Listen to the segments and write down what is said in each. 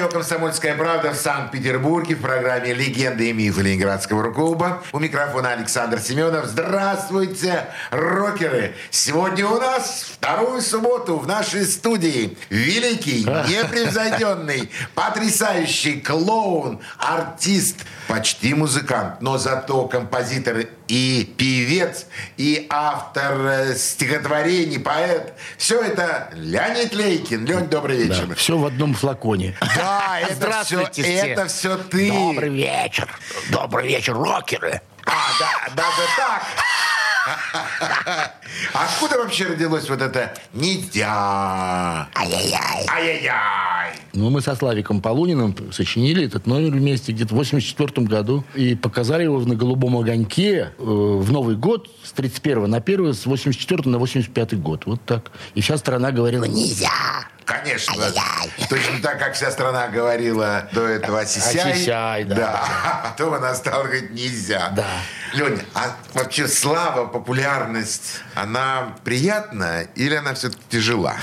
радио «Комсомольская правда» в Санкт-Петербурге в программе «Легенды и мифы Ленинградского рок-клуба». У микрофона Александр Семенов. Здравствуйте, рокеры! Сегодня у нас вторую субботу в нашей студии великий, непревзойденный, потрясающий клоун, артист, почти музыкант, но зато композитор и певец, и автор э, стихотворений, поэт. Все это Леонид Лейкин. Лень, добрый вечер. Да, все в одном флаконе. Да, это все, Здравствуйте все. это все ты. Добрый вечер. Добрый вечер, рокеры. А, да, даже так. Откуда вообще родилось вот это «Нельзя»? Ай-яй-яй. Ай-яй-яй. Ну, мы со Славиком Полуниным сочинили этот номер вместе где-то в 84 году. И показали его на «Голубом огоньке» э, в Новый год с 31 на 1, с 84 на 85 год. Вот так. И вся страна говорила «Нельзя». Конечно. Ай-яй-яй. Точно так, как вся страна говорила до этого «Сисяй». «Сисяй», да. А потом она стала говорить «нельзя». Да. Леня, а вообще слава, популярность, она приятна или она все-таки тяжела?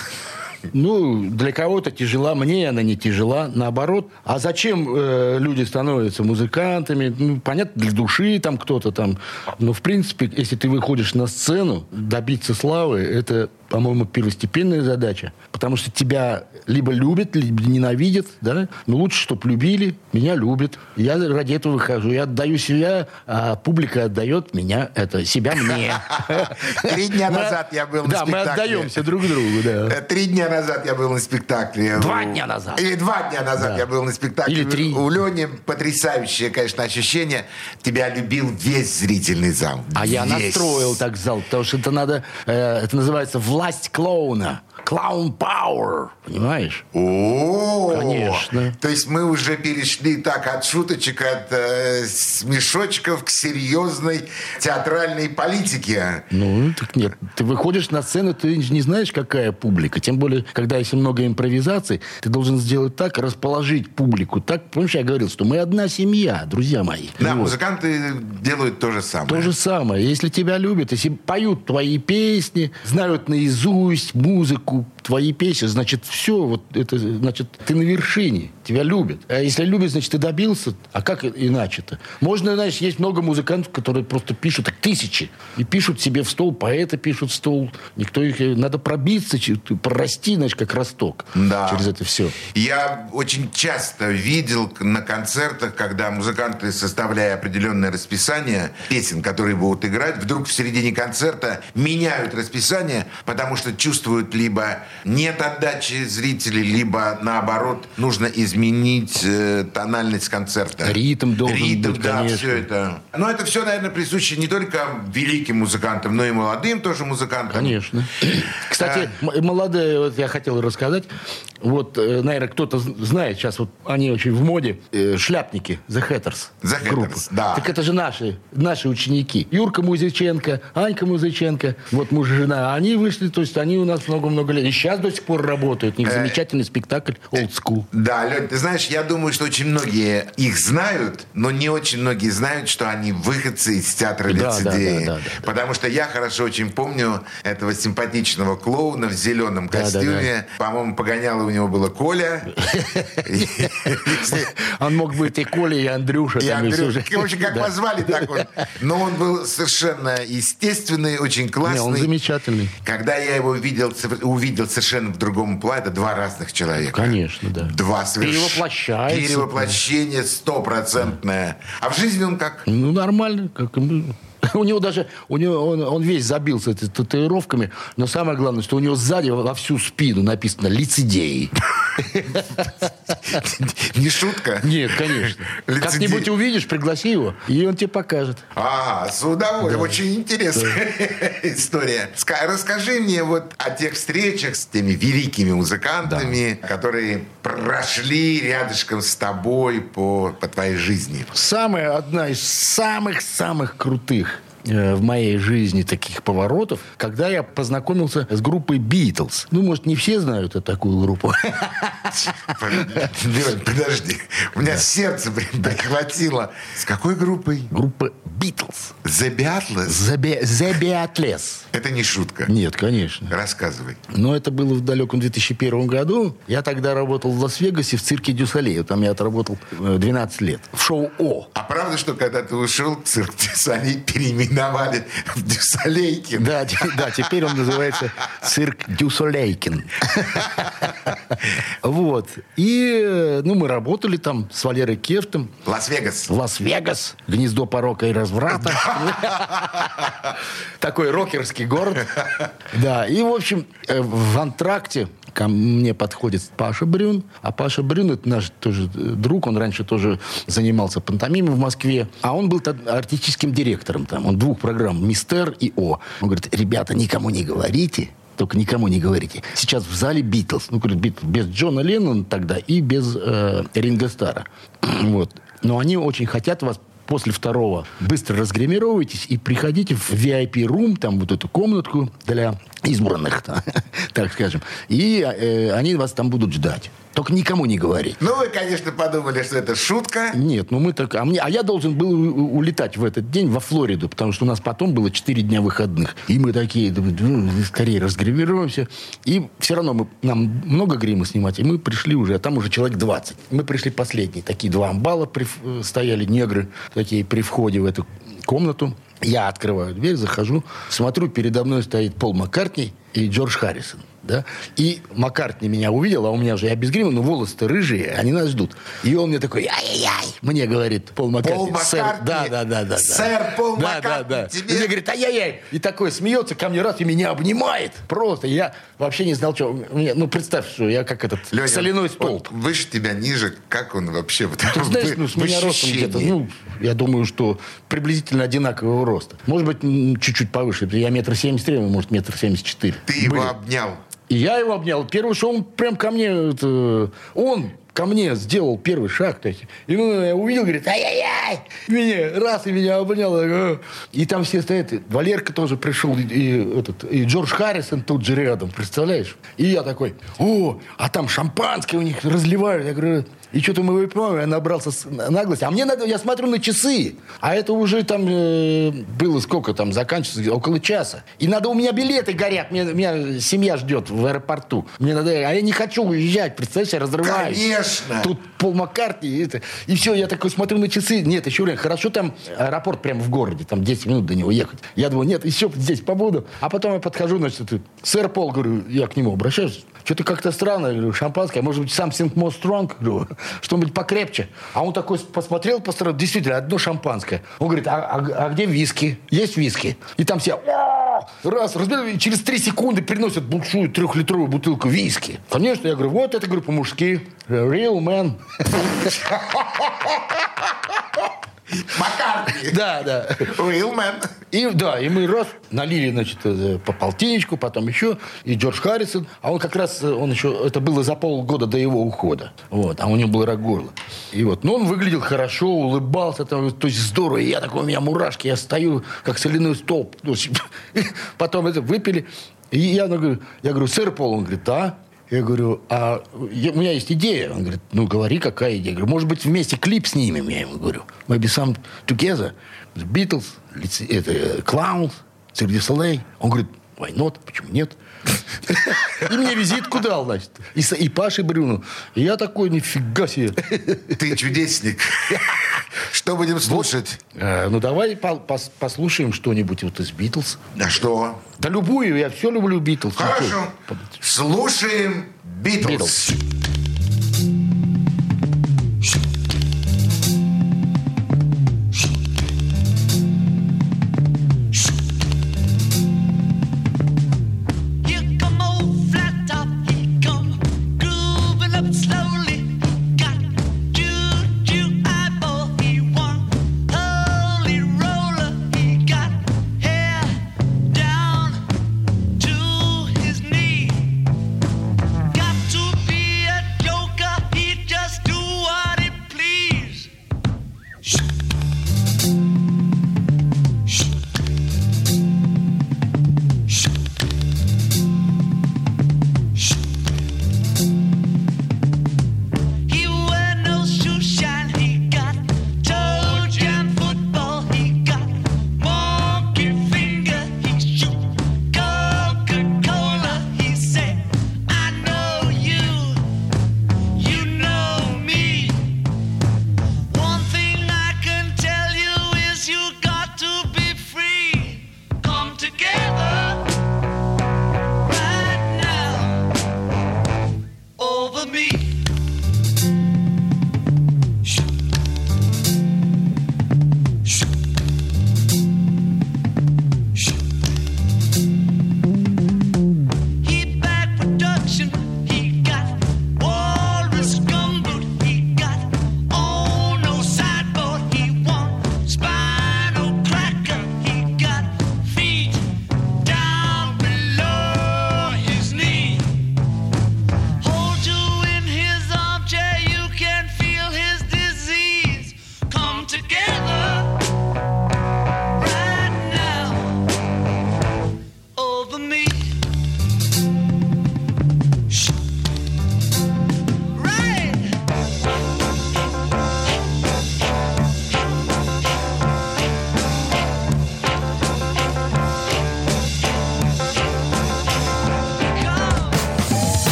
Ну, для кого-то тяжела, мне она не тяжела, наоборот. А зачем э, люди становятся музыкантами? Ну, понятно, для души там кто-то там. Но, в принципе, если ты выходишь на сцену, добиться славы, это, по-моему, первостепенная задача. Потому что тебя либо любят, либо ненавидят, да? Но лучше, чтобы любили, меня любят. Я ради этого выхожу. Я отдаю себя, а публика отдает меня, это, себя мне. Три дня назад я был на Да, мы спектакле. отдаемся друг другу, да. Э, Три дня назад я был на спектакле. Два дня назад. Или два дня назад я был на спектакле. Или три. У Лени потрясающее, конечно, ощущение. Тебя любил весь зрительный зал. А я настроил так зал, потому что это надо, э, это называется власть клоуна. Клоун Power, понимаешь? О, Конечно. То есть мы уже перешли так от шуточек, от э, смешочков к серьезной театральной политике. Ну, так нет. Ты выходишь на сцену, ты не знаешь, какая публика. Тем более, когда есть много импровизаций, ты должен сделать так, расположить публику. Так, помнишь, я говорил, что мы одна семья, друзья мои. Да, Вот. музыканты делают то же самое. То же самое. Если тебя любят, если поют твои песни, знают наизусть музыку, algo твои песни, значит, все, вот это, значит, ты на вершине, тебя любят. А если любят, значит, ты добился. А как иначе-то? Можно, знаешь, есть много музыкантов, которые просто пишут, так тысячи, и пишут себе в стол, поэты пишут в стол. Никто их... Надо пробиться, прорасти, знаешь, как росток Да. через это все. Я очень часто видел на концертах, когда музыканты, составляя определенное расписание песен, которые будут играть, вдруг в середине концерта меняют расписание, потому что чувствуют либо нет отдачи зрителей, либо наоборот нужно изменить э, тональность концерта. Ритм должен Ритм, быть, да, конечно. все это. Но это все, наверное, присуще не только великим музыкантам, но и молодым тоже музыкантам. Конечно. Кстати, м- молодые, вот я хотел рассказать, вот, э, наверное, кто-то знает, сейчас вот они очень в моде, э, шляпники, The Hatters. The Hatters, группа. да. Так это же наши, наши ученики. Юрка Музыченко, Анька Музыченко, вот муж и жена. Они вышли, то есть они у нас много-много лет. И сейчас до сих пор работают. У них замечательный спектакль Old School. Да, Лёнь, ты знаешь, я думаю, что очень многие их знают, но не очень многие знают, что они выходцы из театра Да, лицедеи. да, да, да, да. Потому что я хорошо очень помню этого симпатичного клоуна в зеленом Да, да, костюме. По-моему, погоняло у него было Коля. Он мог быть и Коля, и Андрюша. И Андрюша. В общем, как Да. вас звали, так он. Но он был совершенно естественный, очень классный. он замечательный. Когда я его увидел совершенно в другом плане, это два разных человека. Конечно, да. Два соверш- Перевоплощается. Перевоплощение стопроцентное. А в жизни он как? Ну, нормально. Как... и. У него даже, у него, он, он весь забился эти татуировками, но самое главное, что у него сзади во всю спину написано «лицедей». Не шутка? Нет, конечно. Как-нибудь увидишь, пригласи его, и он тебе покажет. А, с удовольствием. Очень интересная история. Ска- Расскажи мне вот о тех встречах с теми великими музыкантами, которые прошли рядышком с тобой по, по твоей жизни. Самая, одна из самых-самых крутых в моей жизни таких поворотов, когда я познакомился с группой Beatles. Ну, может, не все знают эту такую группу. Подожди. У меня сердце прихватило. С какой группой? Группа Beatles. The Beatles? The, Be- The Beatles. Это не шутка. Нет, конечно. Рассказывай. Но это было в далеком 2001 году. Я тогда работал в Лас-Вегасе в цирке Дю Солей. Там я отработал э, 12 лет. В шоу O. А правда, что когда ты ушел, цирк Дю Солей переименовали в Дю Солейкин? Да, да, теперь он называется цирк Дю Солейкин. Вот. И, ну, мы работали там с Валерой Кефтом. Лас-Вегас. Лас-Вегас, гнездо порока и разврата. Такой рокерский город. Да, и, в общем, э, в антракте ко мне подходит Паша Брюн. А Паша Брюн, это наш тоже друг, он раньше тоже занимался пантомимой в Москве. А он был артистическим директором там. Он двух программ «Mystère» и «O». Он говорит, ребята, никому не говорите, только никому не говорите. Сейчас в зале Битлз. Ну, говорит, Битлз без Джона Леннона тогда и без э, Ринго Стара. вот. Но они очень хотят вас после второго быстро разгримируйтесь и приходите в VIP-рум, там вот эту комнатку для избранных, так скажем. И э, они вас там будут ждать. Только никому не говорить. Ну, вы, конечно, подумали, что это шутка. Нет, ну мы так... А, мне, а я должен был улетать в этот день во Флориду, потому что у нас потом было 4 дня выходных. И мы такие, ну, скорее разгримируемся. И все равно мы, нам много грима снимать, и мы пришли уже, а там уже человек 20. Мы пришли последние. Такие два амбала при э, стояли, негры, такие при входе в эту комнату. Я открываю дверь, захожу, смотрю, передо мной стоит Пол Маккартни и Джордж Харрисон. Да? И Маккартни меня увидел, а у меня же я без грима, но волосы-то рыжие, они нас ждут. И он мне такой, ай-яй-яй, мне говорит Пол Маккартни. Пол «Сэр, Маккартни? Да, да, да, да. да. Сэр Пол да, Маккартни Да, да, тебе? И мне говорит, ай-яй-яй. И такой смеется ко мне раз и меня обнимает. Просто. Я вообще не знал, что... Мне- Ну, представь, что я как этот Лёня, соляной столб. он выше тебя, ниже. Как он вообще? вот Ты знаешь, ну, с меня ростом где-то, ну, я думаю, что приблизительно одинакового роста. Может быть, чуть-чуть повыше. Я метр семьдесят три, может, метр семьдесят четыре. Ты его обнял. И я его обнял. Первый, что он прям ко мне, это, он ко мне сделал первый шаг. То есть, и ну, я увидел, говорит, ай-яй-яй! Меня, раз, и меня обнял. Говорю, И там все стоят. И Валерка тоже пришел, и, и этот, и Джордж Харрисон тут же рядом, представляешь? И я такой, о, а там шампанское у них разливают. Я говорю, и что-то мы выпиваем, я набрался наглости. А мне надо, я смотрю на часы, а это уже там э, было сколько там, заканчивается, около часа. И надо, у меня билеты горят, мне- меня семья ждет в аэропорту. Мне надо, а я не хочу уезжать, представляешь, я разрываюсь. Конечно. Тут Пол Маккартни, и, это, и все, я такой смотрю на часы, нет, еще время, хорошо там аэропорт прямо в городе, там 10 минут до него ехать. Я думаю, нет, еще здесь побуду. А потом я подхожу, значит, сэр Пол, говорю, я к нему обращаюсь, что-то как-то странно, я говорю, шампанское, может быть, something more strong, говорю, что-нибудь покрепче. А он такой посмотрел по сторонам, действительно, одно шампанское. Он говорит, а, а- а где виски? Есть виски? И там все «О!» раз, разбили, через три секунды приносят большую трехлитровую бутылку виски. Конечно, я говорю, вот это, говорю, по-мужски. Real man. Маккартни. Да, да. Уилмен. И да, и мы раз налили, значит, э, по полтинничку, потом еще, и Джордж Харрисон, а он как раз, э, он еще, это было за полгода до его ухода, вот, а у него был рак горла. И вот, но он выглядел хорошо, улыбался, там, то есть здорово, и я такой, у меня мурашки, я стою, как соляной столб. Ну, Потом это выпили, и я ну, говорю, я говорю, сэр Пол, он говорит, да. Я говорю, а я- у меня есть идея. Он говорит, ну говори, какая идея. Я говорю, может быть, вместе клип снимем, я ему говорю. Maybe some together. The Beatles, это, Clowns, Cirque du Soleil. Он говорит, why not? Почему нет? И мне визитку дал, значит. И, и Паше Брюну. И я такой, нифига себе. Ты чудесник. Что будем слушать? Э, Ну, давай по- пос- послушаем что-нибудь вот из Битлз. А что? Да любую, я все люблю Битлз. Хорошо. Слушаем Битлз. Here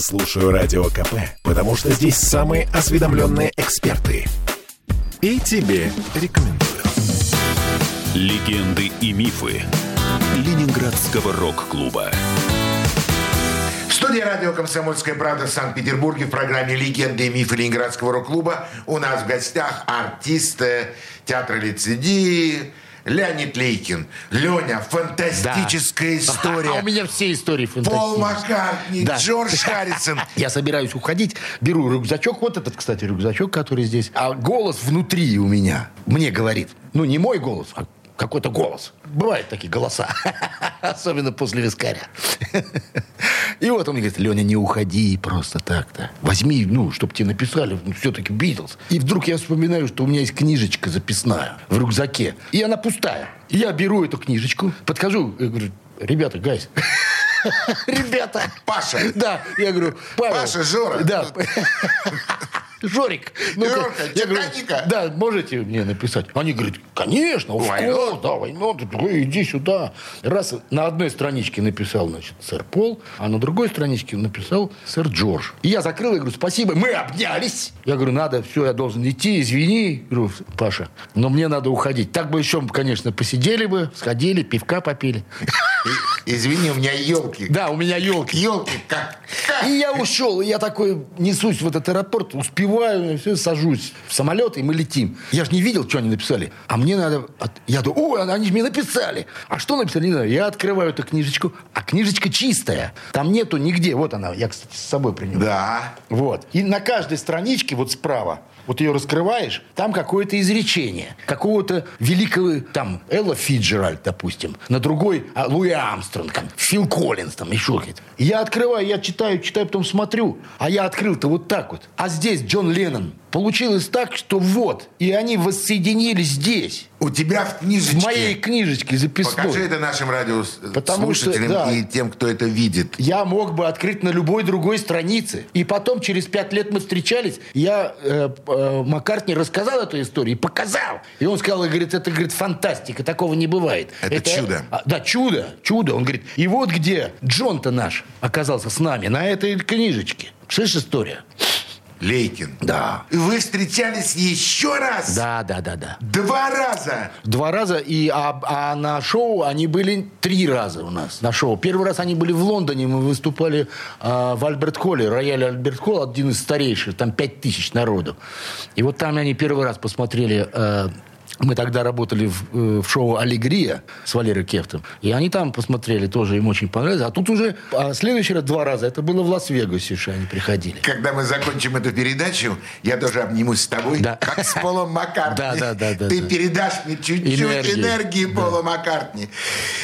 Я слушаю Радио КП, потому что здесь самые осведомленные эксперты. И тебе рекомендую. Легенды и мифы Ленинградского рок-клуба. В студии радио «Комсомольская правда» в Санкт-Петербурге в программе «Легенды и мифы Ленинградского рок-клуба» у нас в гостях артист э, театра лицедии Леонид Лейкин. Леня, фантастическая история. А у меня все истории Пол фантастические. Маккартни, Да. Джордж Харрисон. Я собираюсь уходить, беру рюкзачок, вот этот, кстати, рюкзачок, который здесь. А голос внутри у меня мне говорит. Ну, не мой голос, а какой-то голос. Бывают такие голоса. Особенно после вискаря. И вот он говорит, Леня, не уходи просто так-то. Возьми, ну, чтобы тебе написали, ну, все-таки Битлз. И вдруг я вспоминаю, что у меня есть книжечка записная в рюкзаке. И она пустая. И я беру эту книжечку, подхожу, и говорю, ребята, гайс, ребята, Паша. да, я говорю. Паша, Жора. Да. Жорик. ну-ка. Жорка, Я говорю. Да, можете мне написать? Они говорят, конечно, course, да? Ой, иди сюда. Раз на одной страничке написал, значит, сэр Пол, а на другой страничке написал сэр Джордж. И я закрыл, я говорю, спасибо, мы обнялись. Я говорю, надо, все, я должен идти, извини. Говорю, Паша, но мне надо уходить. Так бы еще, конечно, посидели бы, сходили, пивка попили. И- Извини, у меня елки. Да, у меня елки. Елки как? И я ушел, и я такой несусь в этот аэропорт, успеваю, все, сажусь в самолет, и мы летим. Я же не видел, что они написали. А мне надо... Я думаю, ой, они же мне написали. А что написали, не знаю. Я открываю эту книжечку, а книжечка чистая. Там нету нигде. Вот она, я, кстати, с собой принес. Да. Вот. И на каждой страничке, вот справа, вот ее раскрываешь, там какое-то изречение. Какого-то великого, там, Элла Фиджеральд, допустим. На другой а, Луи Амстронг, там, Фил Коллинз, там, еще какие-то. Я открываю, я читаю, читаю, потом смотрю. А я открыл-то вот так вот. А здесь Джон Леннон. Получилось так, что вот. И они воссоединились здесь. У тебя в книжечке... В моей книжечке записной. Покажи это нашим Потому что, радиослушателям да. и тем, кто это видит. Я мог бы открыть на любой другой странице. И потом, через пять лет мы встречались, я э, э, Маккартни рассказал эту историю и показал. И он сказал, и говорит, это, говорит, фантастика, такого не бывает. Это чудо. а, да, чудо, чудо. Он говорит, и вот где Джон-то наш оказался с нами, на этой книжечке. Слышишь история? Лейкин. Да. И вы встречались еще раз? Да, да, да, да. Два раза? Два раза, и, а, а на шоу они были три раза у нас на шоу. Первый раз они были в Лондоне, мы выступали а, в Альберт-Холле, рояль Альберт-Холл, один из старейших, там пять тысяч народу. И вот там они первый раз посмотрели... э, мы тогда работали в, э, в шоу «Аллегрия» с Валерой Кефтом. И они там посмотрели, тоже им очень понравилось. А тут уже а следующий раз два раза. Это было в Лас-Вегасе, что они приходили. Когда мы закончим эту передачу, я тоже обнимусь с тобой, Да. как с Полом Маккартни. Да, да, да, да, Ты да. передашь мне чуть-чуть Энергии. энергии, Пола Маккартни.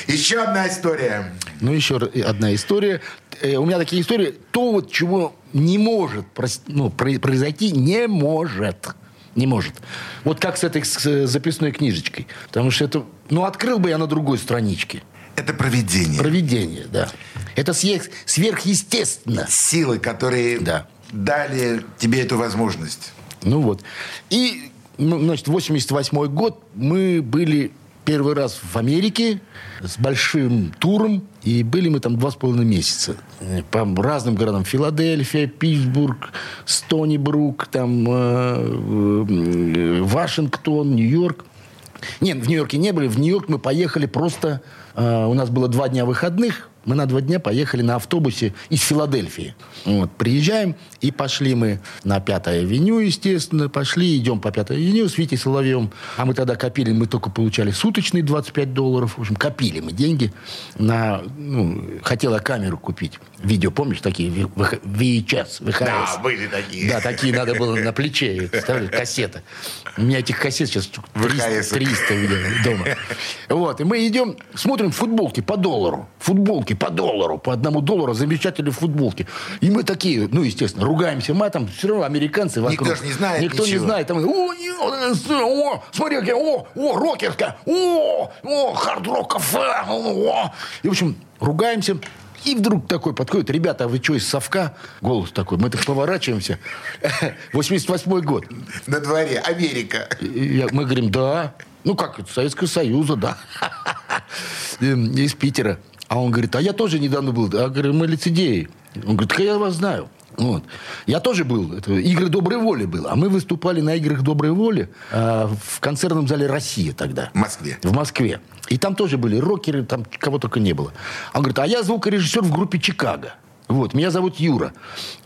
Еще одна история. Ну, еще одна история. Э, у меня такие истории. То, вот, чего не может ну, про- произойти, не может. Не может. Вот как с этой с, э, записной книжечкой. Потому что это... Ну, открыл бы я на другой страничке. Это проведение. Провидение, да. Это сверх, сверхъестественно. Силы, которые Да. дали тебе эту возможность. Ну вот. И, ну, значит, 88 год мы были первый раз в Америке с большим туром. И были мы там два с половиной месяца. По разным городам. Филадельфия, Питтсбург, Стонибрук, там, э, э, Вашингтон, Нью-Йорк. Нет, в Нью-Йорке не были. В Нью-Йорк мы поехали просто... э, у нас было два дня выходных. Мы на два дня поехали на автобусе из Филадельфии. Вот, приезжаем, и пошли мы на Пятой авеню, естественно. Пошли, идем по Пятой авеню с Витей Соловьевым. А мы тогда копили, мы только получали суточные 25 долларов. В общем, копили мы деньги на... Ну, хотела камеру купить. Видео, помнишь, такие VHS, VHS? Да, были такие. Да, такие надо было на плече, представляешь, кассеты. У меня этих кассет сейчас штук 300, VHS. 300 у меня дома. Вот, и мы идем, смотрим футболки по доллару. Футболки по доллару, по одному доллару, замечательные футболки. И мы такие, ну, естественно, ругаемся матом, все равно американцы вокруг. Никто ж не знает Никто не ничего. знает. Там, о, не- о, смотри, какие, о, о, рокерка, о, о, хард-рок кафе, о. И, в общем, ругаемся. И вдруг такой подходит, ребята, а вы что, из совка? Голос такой, мы так поворачиваемся. 88 год. На дворе Америка. Я- мы говорим, да. Ну, как, из Советского Союза, да. Эм, Из Питера. А он говорит, а я тоже недавно был. А я говорю, мы лицедеи. Он говорит, так я вас знаю. Вот. Я тоже был. Это игры доброй воли было. А мы выступали на играх доброй воли а, в концертном зале «Россия» тогда. В Москве. В Москве. И там тоже были рокеры, там кого только не было. Он говорит, а я звукорежиссер в группе «Чикаго». Вот, меня зовут Юра.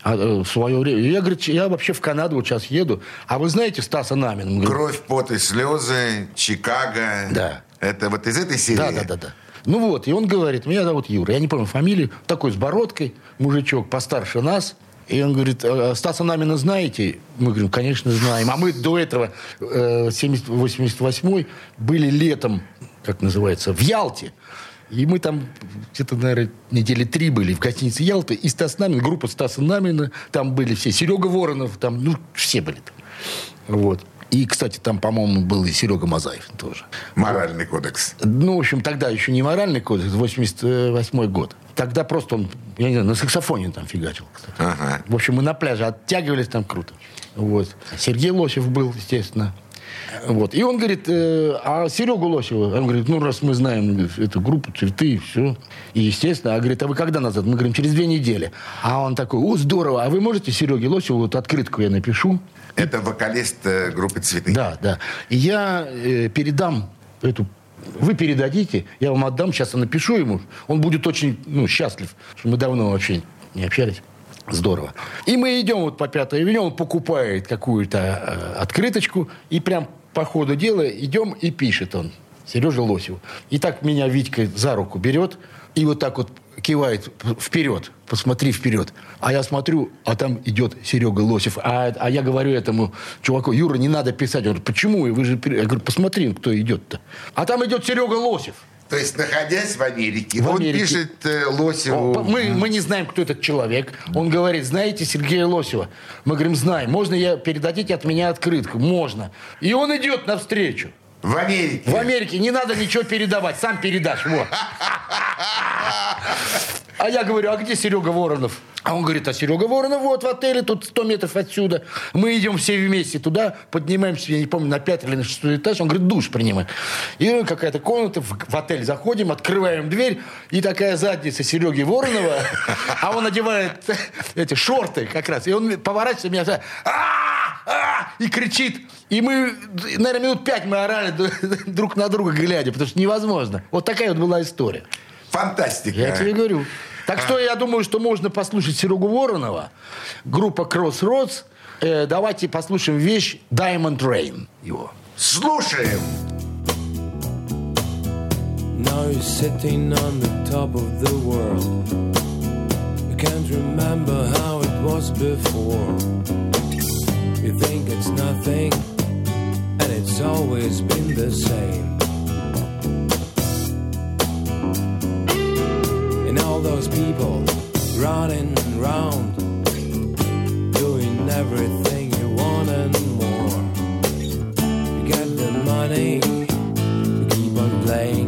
А, э, в свое время. Я, говорит, я вообще в Канаду вот сейчас еду. А вы знаете Стаса Намина? Он говорит, Кровь, пот и слезы, Чикаго. Да. Это вот из этой серии? Да, да, да, да. Ну вот, и он говорит, меня зовут Юра. Я не помню фамилию. Такой с бородкой, мужичок постарше нас. И он говорит, «А Стаса Намина знаете? Мы говорим, конечно, знаем. А мы до этого, э, 70 88 были летом, как называется, в Ялте. И мы там где-то, наверное, недели три были в гостинице Ялта. И Стас Намин, группа Стаса Намина, там были все. Серега Воронов, там, ну, все были. Вот. И, кстати, там, по-моему, был и Серега Мазаев тоже. Моральный кодекс. Ну, в общем, тогда еще не моральный кодекс, 88 год. Тогда просто он, я не знаю, на саксофоне там фигачил, кстати. Ага. В общем, мы на пляже оттягивались там круто. Вот. Сергей Лосев был, естественно. Вот. И он говорит, э, а Серегу Лосева? Он говорит, ну, раз мы знаем эту группу, цветы, все. И, естественно, а говорит, а вы когда назад? Мы говорим, через две недели. А он такой, о, здорово, а вы можете Сереге Лосеву, вот открытку я напишу, Это вокалист э, группы «Цветы». да, да. И я э, передам эту... Вы передадите, я вам отдам, сейчас я напишу ему. Он будет очень ну, счастлив, что мы давно вообще не общались. Здорово. И мы идем вот по Пятой авеню, он покупает какую-то э, открыточку, и прям по ходу дела идем и пишет он, Сережа Лосев. И так меня Витька за руку берет и вот так вот кивает вперед, посмотри вперед. А я смотрю, а там идет Серега Лосев. А, а я говорю этому чуваку, Юра, не надо писать. Он говорит, почему? Вы же... пер-» Я говорю, посмотри, кто идет-то. А там идет Серега Лосев. То есть, находясь в Америке, В он Америке. пишет э, Лосеву... Мы, мы не знаем, кто этот человек. Он говорит, знаете Сергея Лосева? Мы говорим, знаем. Можно я передадите от меня открытку? Можно. И он идет навстречу. В Америке. В Америке не надо ничего передавать, сам передашь. Вот. А я говорю, а где Серега Воронов? А он говорит, а Серега Воронов вот в отеле, тут 100 метров отсюда. Мы идем все вместе туда, поднимаемся, я не помню, на пятый или на шестой этаж. Он говорит, душ принимай. И какая-то комната, в, в отель заходим, открываем дверь, и такая задница Сереги Воронова, а он одевает эти шорты как раз. И он поворачивается, меня так, «А! А!» И кричит. И мы, наверное, минут пять мы орали друг на друга глядя, потому что невозможно. Вот такая вот была история. Фантастика. Я тебе говорю. Так что я думаю, что можно послушать Серегу Воронова, группа Crossroads. Э, давайте послушаем вещь Diamond Rain его. Слушаем. Now you're sitting on the top of the world. You can't remember how it was before. You think it's nothing, and it's always been the same. And all those people running round, doing everything you want and more. You get the money, you keep on playing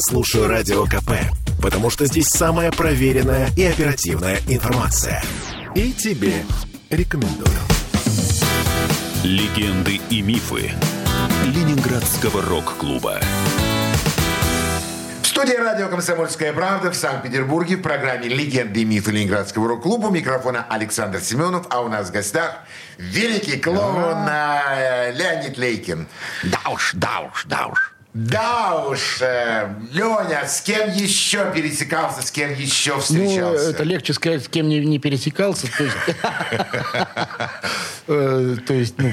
Я слушаю Радио КП, потому что здесь самая проверенная и оперативная информация. И тебе рекомендую. Легенды и мифы Ленинградского рок-клуба. В студии радио «Комсомольская правда» в Санкт-Петербурге в программе «Легенды и мифы Ленинградского рок-клуба» микрофона Александр Семенов, а у нас в гостях великий клоун э, Леонид Лейкин. Да уж, да уж, да уж. Да уж, э, Леня, с кем еще пересекался, с кем еще Ну, встречался? это легче сказать, с кем не, не пересекался. То есть, Э, ну,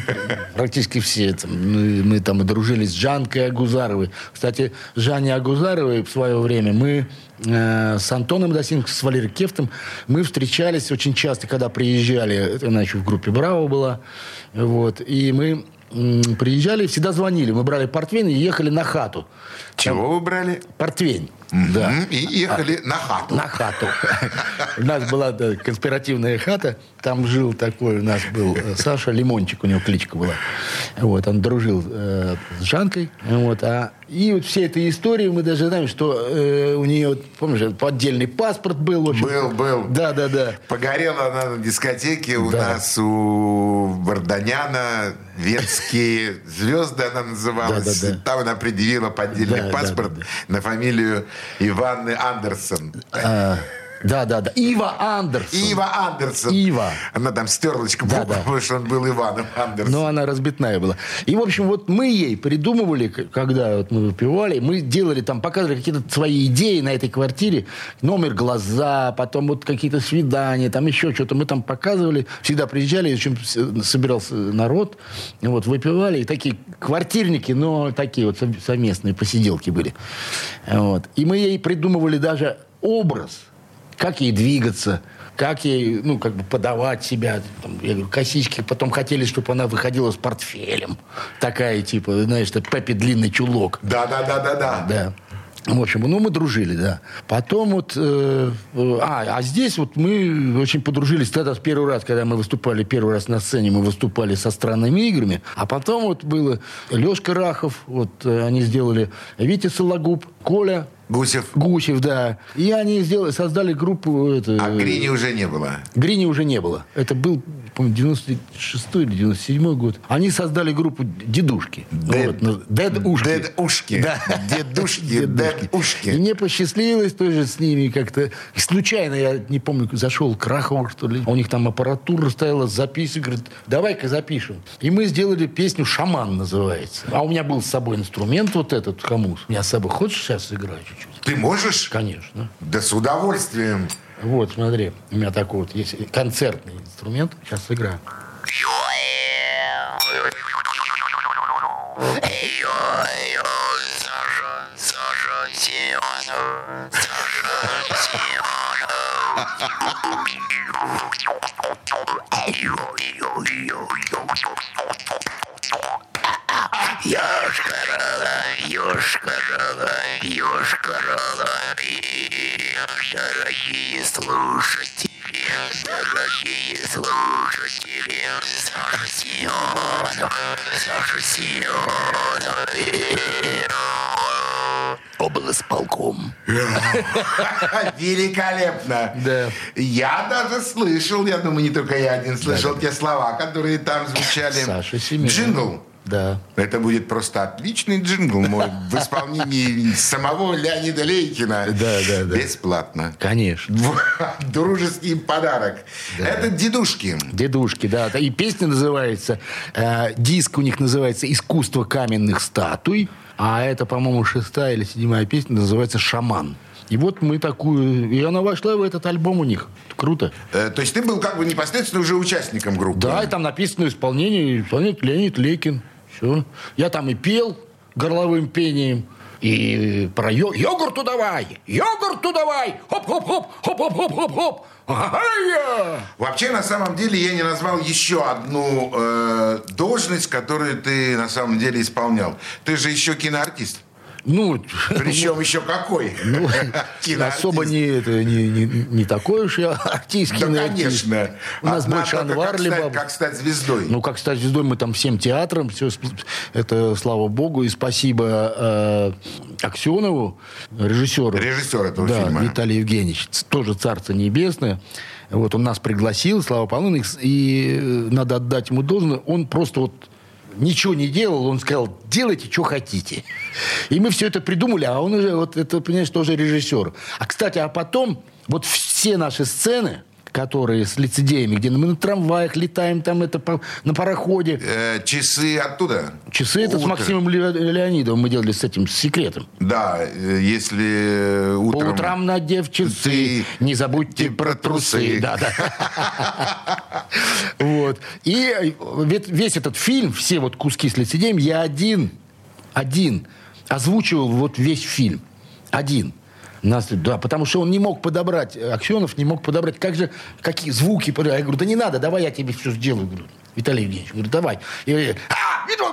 практически все. мы, там и дружили с Жанкой Агузаровой. Кстати, с Жаней Агузаровой в свое время мы э, с Антоном Досинским, с Валерием Кефтом, мы встречались очень часто, когда приезжали, это она еще в группе «Браво» была, вот, и мы приезжали, всегда звонили, мы брали портвейн и ехали на хату. Чего вы брали? Портвейн, да. И ехали на хату. На хату. У нас была да, конспиративная хата. Там жил такой, у нас был э, Саша Лимончик, у него кличка была. Вот, он дружил э, с Жанкой. Вот, а, и вот всей этой истории мы даже знаем, что э, у нее, помнишь, поддельный паспорт был. в общем. Был, был. Да, да, да. Погорела она на дискотеке у Да. нас у Варданяна. Венские звезды она называлась. Да, да, да. Там она предъявила поддельный Да, да, паспорт да, на фамилию Иванны Андерсон. А, да, да, да. Ива Андерсон. Ива Андерсон. Ива. Она там стерлочка Да, букву, да. потому что он был Иваном Андерсон. Но она разбитная была. И, в общем, вот мы ей придумывали, когда вот мы выпивали, мы делали там, показывали какие-то свои идеи на этой квартире. Номер глаза, потом вот какие-то свидания, там еще что-то. Мы там показывали. Всегда приезжали, в общем, собирался народ. Вот, выпивали. И такие квартирники, но такие вот сов- совместные посиделки были. Вот. И мы ей придумывали даже образ, как ей двигаться, как ей, ну, как бы подавать себя. Там, я говорю, косички. Потом хотели, чтобы она выходила с портфелем. Такая, типа, знаешь, это Пеппи длинный чулок. Да, да. В общем, ну, мы дружили, да. Потом вот... э, а, а здесь вот мы очень подружились тогда с первый раз, когда мы выступали первый раз на сцене, мы выступали со странными играми. А потом вот было Лешка Рахов, вот э, они сделали Витя Сологуб, Коля Гусев. Гусев, да. И они сделали, создали группу... Это, А Грини уже не было. Грини уже не было. Это был, по-моему, 96 или 97 год. Они создали группу «Дедушки». Дед- Вот, ну, «Дедушки». Дедушки. Да. Дедушки, «Дедушки». И мне посчастливилось тоже с ними как-то. Случайно, я не помню, зашел к Рахову, что ли. У них там аппаратура стояла, записывай. Говорит, давай-ка запишем. И мы сделали песню «Шаман» называется. А у меня был с собой инструмент вот этот, хамус. У меня с собой. Хочешь сейчас сыграть чуть-чуть? Ты можешь? Конечно. Да с удовольствием. Вот, смотри, у меня такой вот есть концертный инструмент. Сейчас сыграю. Ёшкарала, ёшкарала, ёшкарала. Дорогие слушатели, дорогие слушатели, Саша Семенов, Саша Семенов. Облсполком. Великолепно. Да. Я даже слышал, я думаю, не только я один слышал те слова, которые там звучали. Саша Семенов. Джингл. Да. Это будет просто отличный джингл мой в исполнении самого Леонида Лейкина. Да, да, да. Бесплатно. Конечно. Дружеский подарок. Это дедушки. Дедушки, да. И песня называется, э, диск у них называется «Искусство каменных статуй», а это, по-моему, шестая или седьмая песня называется «Шаман». И вот мы такую... И она вошла в этот альбом у них. Круто. Э, То есть ты был как бы непосредственно уже участником группы. Да, и там написано исполнение, исполняет Леонид Лекин. Все. Я там и пел горловым пением. И про йо- йогурту давай, йогурту давай, хоп-хоп-хоп, хоп-хоп-хоп-хоп-хоп. Вообще, на самом деле, я не назвал еще одну э, должность, которую ты на самом деле исполнял. Ты же еще киноартист. Ну, Причем еще какой? Ну, особо не, это, не, не, не такой уж я артист, Да, конечно. У нас Одна больше только Анвар как стать, Либабов. как стать звездой. Ну, как стать звездой, мы там всем театром, все, это слава богу, и спасибо э, Аксенову, режиссеру. Режиссер этого да, фильма. Виталий Евгеньевич, тоже царство небесное. Вот он нас пригласил, слава Полуну, и э, надо отдать ему должное, он просто вот ничего не делал, он сказал, делайте, что хотите. И мы все это придумали, а он уже, вот это, понимаешь, тоже режиссер. А, кстати, а потом, вот все наши сцены, которые с лицедеями, где мы на трамваях летаем, там это по- на пароходе. Э, часы оттуда. Часы это с. Максимом Ле- Леонидовым мы делали с этим, с секретом. Да, э, если э, По утром... утрам надев часы, Ты- не забудьте ты про трусы. трусы. Да, да. Вот. И э, весь этот фильм, все вот куски с лицедеем, я один, один озвучивал вот весь фильм. Один. Нас, да, потому что он не мог подобрать, э, Аксенов не мог подобрать, как же, какие звуки. Я говорю, да не надо, давай я тебе все сделаю. Говорю, Виталий Евгеньевич, говорю, давай. И, э, «А, и да,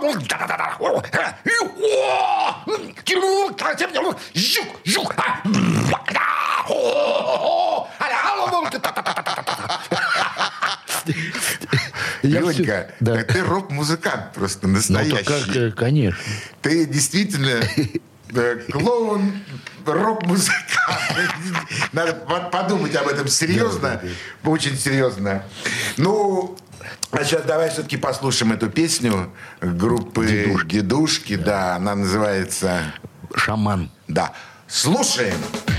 Ленька, ты рок-музыкант просто Ну, настоящий. как, э, конечно. Ты действительно клоун, рок-музыкант. Надо по- подумать об этом серьезно, очень серьезно. Ну, а сейчас давай все-таки послушаем эту песню группы Дедушки. да, она называется, Шаман. да, слушаем. Тундра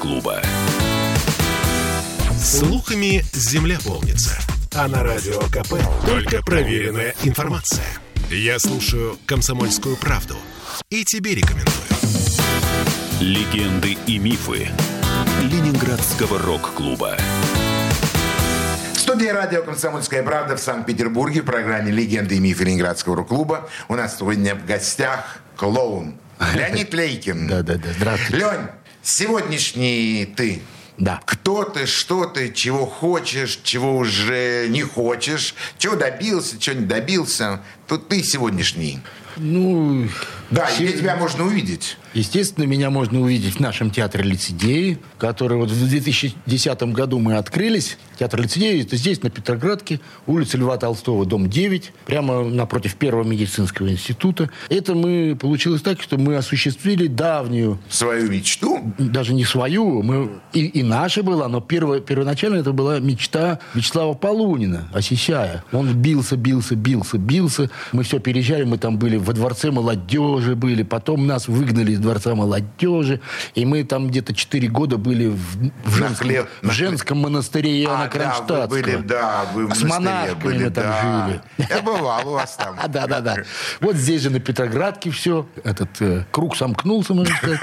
Рок-клуба. Слухами земля полнится. А на радио КП только проверенная информация. Я слушаю «Комсомольскую правду» и тебе рекомендую. Легенды и мифы Ленинградского рок-клуба. В студии радио «Комсомольская правда» в Санкт-Петербурге в программе «Легенды и мифы Ленинградского рок-клуба» у нас сегодня в гостях клоун Леонид Лейкин. Да-да-да, здравствуйте. Лень, сегодняшний ты. Да. Кто ты, что ты, чего хочешь, чего уже не хочешь, чего добился, чего не добился. Тут ты сегодняшний. Ну, Да, где тебя можно увидеть? Естественно, меня можно увидеть в нашем театре лицедеи, который вот в 2010 году мы открылись. Театр лицедеи это здесь, на Петроградке, улица Льва Толстого, дом 9, прямо напротив Первого медицинского института. Это мы получилось так, что мы осуществили давнюю Свою мечту? даже не свою, мы, и, и наша была, но перво- первоначально это была мечта Вячеслава Полунина, Осисяя. Он бился, бился, бился, бился. Мы все переезжали, мы там были во дворце молодежи были, потом нас выгнали дворца молодежи, и мы там где-то 4 года были в, в женском, хлеб- в женском монастыре Иоанна А, да, вы Кронштадтского. были, да, вы в С монашками были, мы там да. жили. Я бывал у вас там. Да, да, да. Вот здесь же на Петроградке все. Этот э, круг сомкнулся, можно сказать.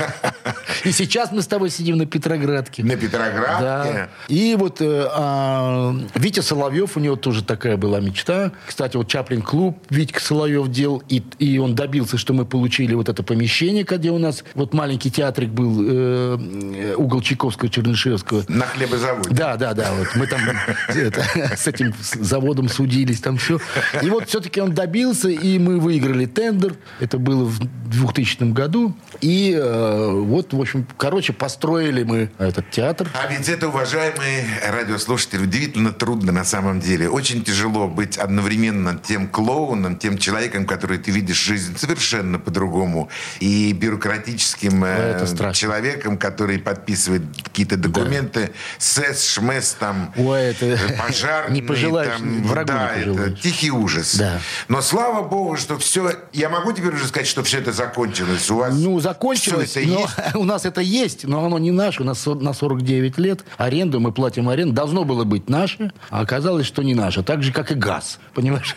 И сейчас мы с тобой сидим на Петроградке. На Петроградке? Да. И вот э, а, Витя Соловьев, у него тоже такая была мечта. Кстати, вот Чаплин клуб Витька Соловьев делал, и, и он добился, что мы получили вот это помещение, где у нас вот маленький театрик был, э, э, угол Чайковского, Чернышевского. На хлебозаводе. Да, да, да. Вот мы там это, с этим заводом судились, там все. И вот все-таки он добился, и мы выиграли тендер. Это было в 2000 году. И э, вот, в общем, короче, построили мы этот театр. А ведь это, уважаемые радиослушатели, удивительно трудно на самом деле. Очень тяжело быть одновременно тем клоуном, тем человеком, который ты видишь жизнь совершенно по-другому, и бюрократическим э, это страшно. человеком, который подписывает какие-то документы, СЭС, ШМЭС, там, Ой, это э, пожарный. не пожелаешь, там, врагу да, не это тихий ужас. Да. Но слава богу, что все... Я могу теперь уже сказать, что все это закончилось. У вас Ну, закончилось, всё это но есть? у нас это есть, но оно не наше. У нас на 49 лет аренду, мы платим аренду. Должно было быть наше, а оказалось, что не наше. Так же, как и газ. Понимаешь?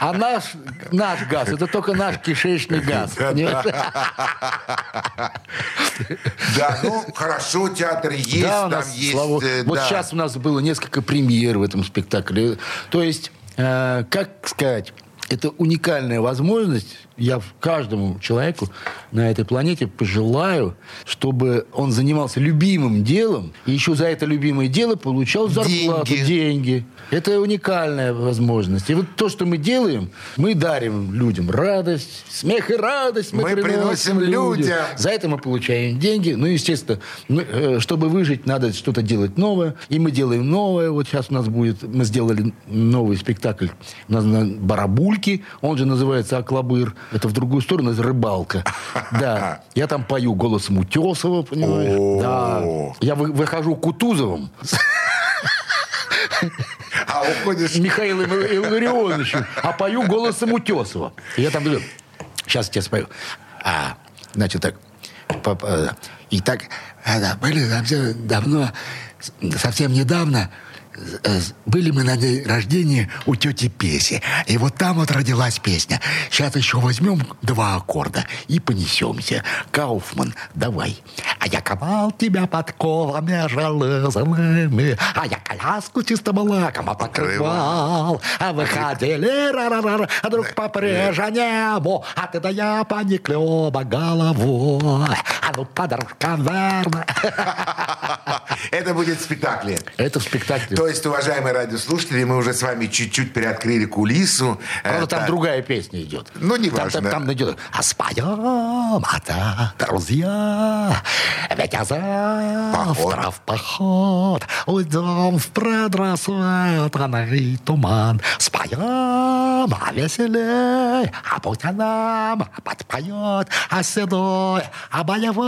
А наш, наш газ, это только наш кишечный газ. Понимаешь? Да, ну, хорошо, театр есть, Да, там есть... слава- э, Вот да. сейчас у нас было несколько премьер в этом спектакле. То есть, э, как сказать, это уникальная возможность. Я каждому человеку на этой планете пожелаю, чтобы он занимался любимым делом, и еще за это любимое дело получал зарплату, Деньги. деньги. Это уникальная возможность. И вот то, что мы делаем, мы дарим людям радость, смех и радость мы, Мы приносим людям. За это мы получаем деньги. Ну, естественно, мы, э, чтобы выжить, надо что-то делать новое. И мы делаем новое. Вот сейчас у нас будет... Мы сделали новый спектакль. У нас на Барабульки. Он же называется «Аклабыр». Это в другую сторону, это рыбалка. Да. Я там пою голосом Утесова, понимаешь? Да. Я вы- выхожу Кутузовым. А уходишь... Михаилом Илларионовичем, а пою голосом Утесова. Я там говорю, сейчас я тебе спою. А, значит так, папа, и так, да, были совсем давно, совсем недавно, э, были мы на день рождения у тети Песи. И вот там вот родилась песня. Сейчас еще возьмем два аккорда и понесемся. Кауфман, давай. А я ковал тебя подковами железными, а я коляску чистым лаком покрывал. А выходили, ра-ра-ра, а друг попрежа небо, а ты да я пониклеба головой. А ну подружка верно. Это будет в спектакле. Это в спектакле. То есть, уважаемые радиослушатели, мы уже с вами чуть-чуть приоткрыли кулису. Правда, Э, там так. другая песня идет. Ну, не важно. там, там идет. А споем, это, друзья, ведь я завтра в поход уйдем в предрассветный туман. Споем, а веселей, а путь нам подпоет, а седой, а боевой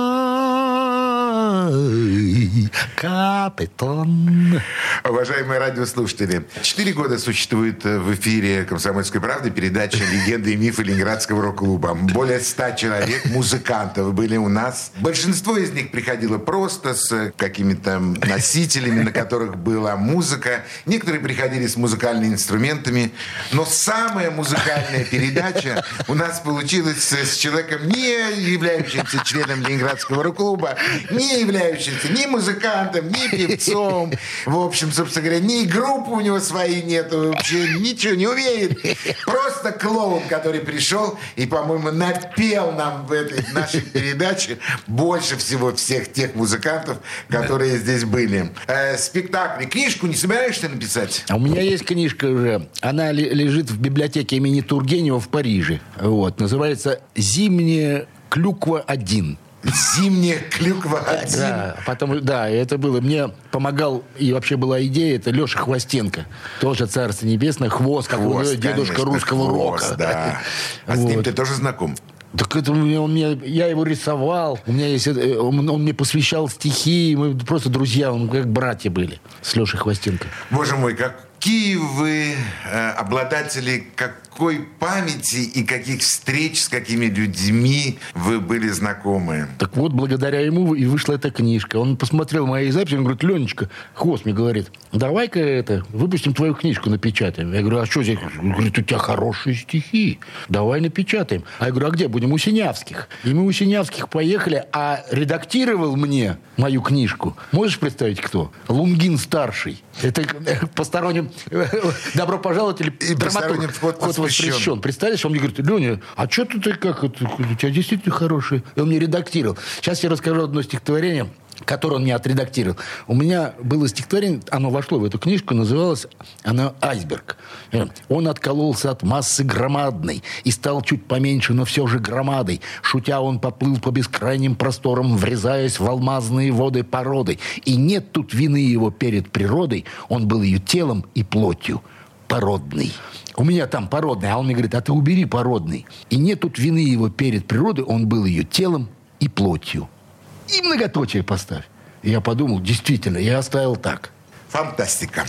Ай, капитан. Уважаемые радиослушатели, четыре года существует э, в эфире «Комсомольской правды» передача «Легенды и мифы Ленинградского рок-клуба». Более ста человек, музыкантов, были у нас. Большинство из них приходило просто с какими-то носителями, на которых была музыка. Некоторые приходили с музыкальными инструментами. Но самая музыкальная передача у нас получилась с человеком, не являющимся членом Ленинградского рок-клуба, не являющимся ни музыкантом, ни певцом. В общем, собственно говоря, ни группы у него своей нету, вообще ничего не умеет. Просто клоун, который пришел и, по-моему, напел нам в этой нашей передаче больше всего всех тех музыкантов, которые здесь были. Э, спектакли. Книжку не собираешься написать? А у меня есть книжка уже. Она лежит в библиотеке имени Тургенева в Париже. Вот. Называется «Зимняя клюква-1». Зимняя клюква один. Да, потом, да, это было. Мне помогал, и вообще была идея, это Леша Хвостенко. Тоже царство небесное, хвост, как у Хвост, него дедушка конечно, русского хвост, рока. Да. А с ним Вот. ты тоже знаком? Так это у он мне, я его рисовал, у меня есть, э, он, он мне посвящал стихи, мы просто друзья, он как братья были с Лешей Хвостенко. Боже мой, какие вы э, обладатели какой памяти и каких встреч с какими людьми вы были знакомы? Так вот, благодаря ему и вышла эта книжка. Он посмотрел мои записи, он говорит, Ленечка, хвост мне говорит, давай-ка это, выпустим твою книжку, напечатаем. Я говорю, а что здесь? Он говорит, у тебя хорошие стихи, давай напечатаем. А я говорю, а где? Будем у Синявских. И мы у Синявских поехали, а редактировал мне мою книжку. Можешь представить, кто? Лунгин старший. Это э, посторонним добро пожаловать или И посторонним вход воспрещен. воспрещен. Представляешь, он мне говорит, Леня, а что ты как у тебя действительно хороший. И он мне редактировал. Сейчас я расскажу одно стихотворение, которое он мне отредактировал. У меня было стихотворение, оно вошло в эту книжку, называлось оно «Айсберг». Он откололся от массы громадной и стал чуть поменьше, но все же громадой. Шутя, он поплыл по бескрайним просторам, врезаясь в алмазные воды породы. И нет тут вины его перед природой, он был ее телом и плотью породный. У меня там породный, а он мне говорит, а ты убери породный. И нет тут вины его перед природой, он был ее телом и плотью. И многоточие поставь. И я подумал, действительно, я оставил так. Фантастика.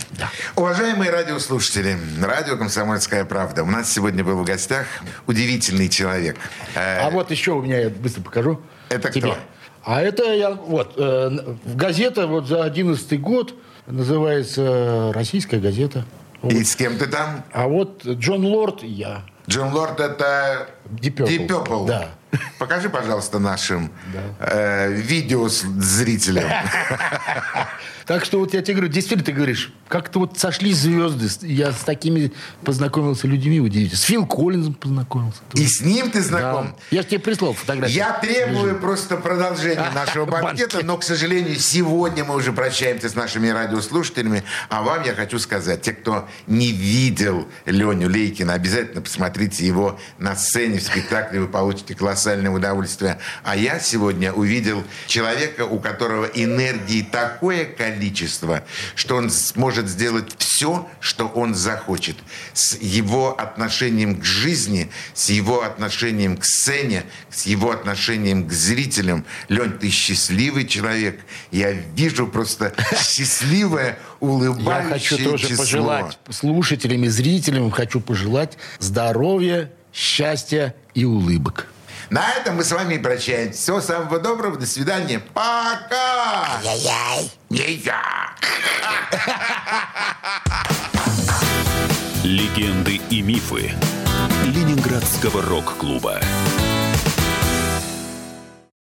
Уважаемые радиослушатели, радио «Комсомольская правда». У нас сегодня был в гостях удивительный человек. Э, А вот еще у меня, я быстро покажу. Это тебе. кто? А это я, вот, э, газета вот за 11 год называется «Российская газета». Вот. И с кем ты там? А вот Джон Лорд и я. Джон Лорд это Deep Purple. Deep Purple. Да. Покажи, пожалуйста, нашим э, видеозрителям. Так что вот я тебе говорю, действительно ты говоришь, как-то вот сошли звезды. Я с такими познакомился людьми удивительно. С Фил Коллинзом познакомился. И с ним ты Да. знаком? Я же тебе прислал фотографию. Я требую просто продолжения нашего банкета, но, к сожалению, сегодня мы уже прощаемся с нашими радиослушателями. А вам я хочу сказать, те, кто не видел Леню Лейкина, обязательно посмотрите его на сцене в спектакле, вы получите колоссальное удовольствие. А я сегодня увидел человека, у которого энергии такое количество, что он сможет сделать все, что он захочет. С его отношением к жизни, с его отношением к сцене, с его отношением к зрителям. Лень, ты счастливый человек. Я вижу просто счастливое, Я улыбающееся хочу тоже пожелать слушателям и зрителям, хочу пожелать здоровья, счастья и улыбок. На этом мы с вами и прощаемся. Всего самого доброго. До свидания. Пока! Яй-яй. Не я. Легенды и мифы Ленинградского рок-клуба.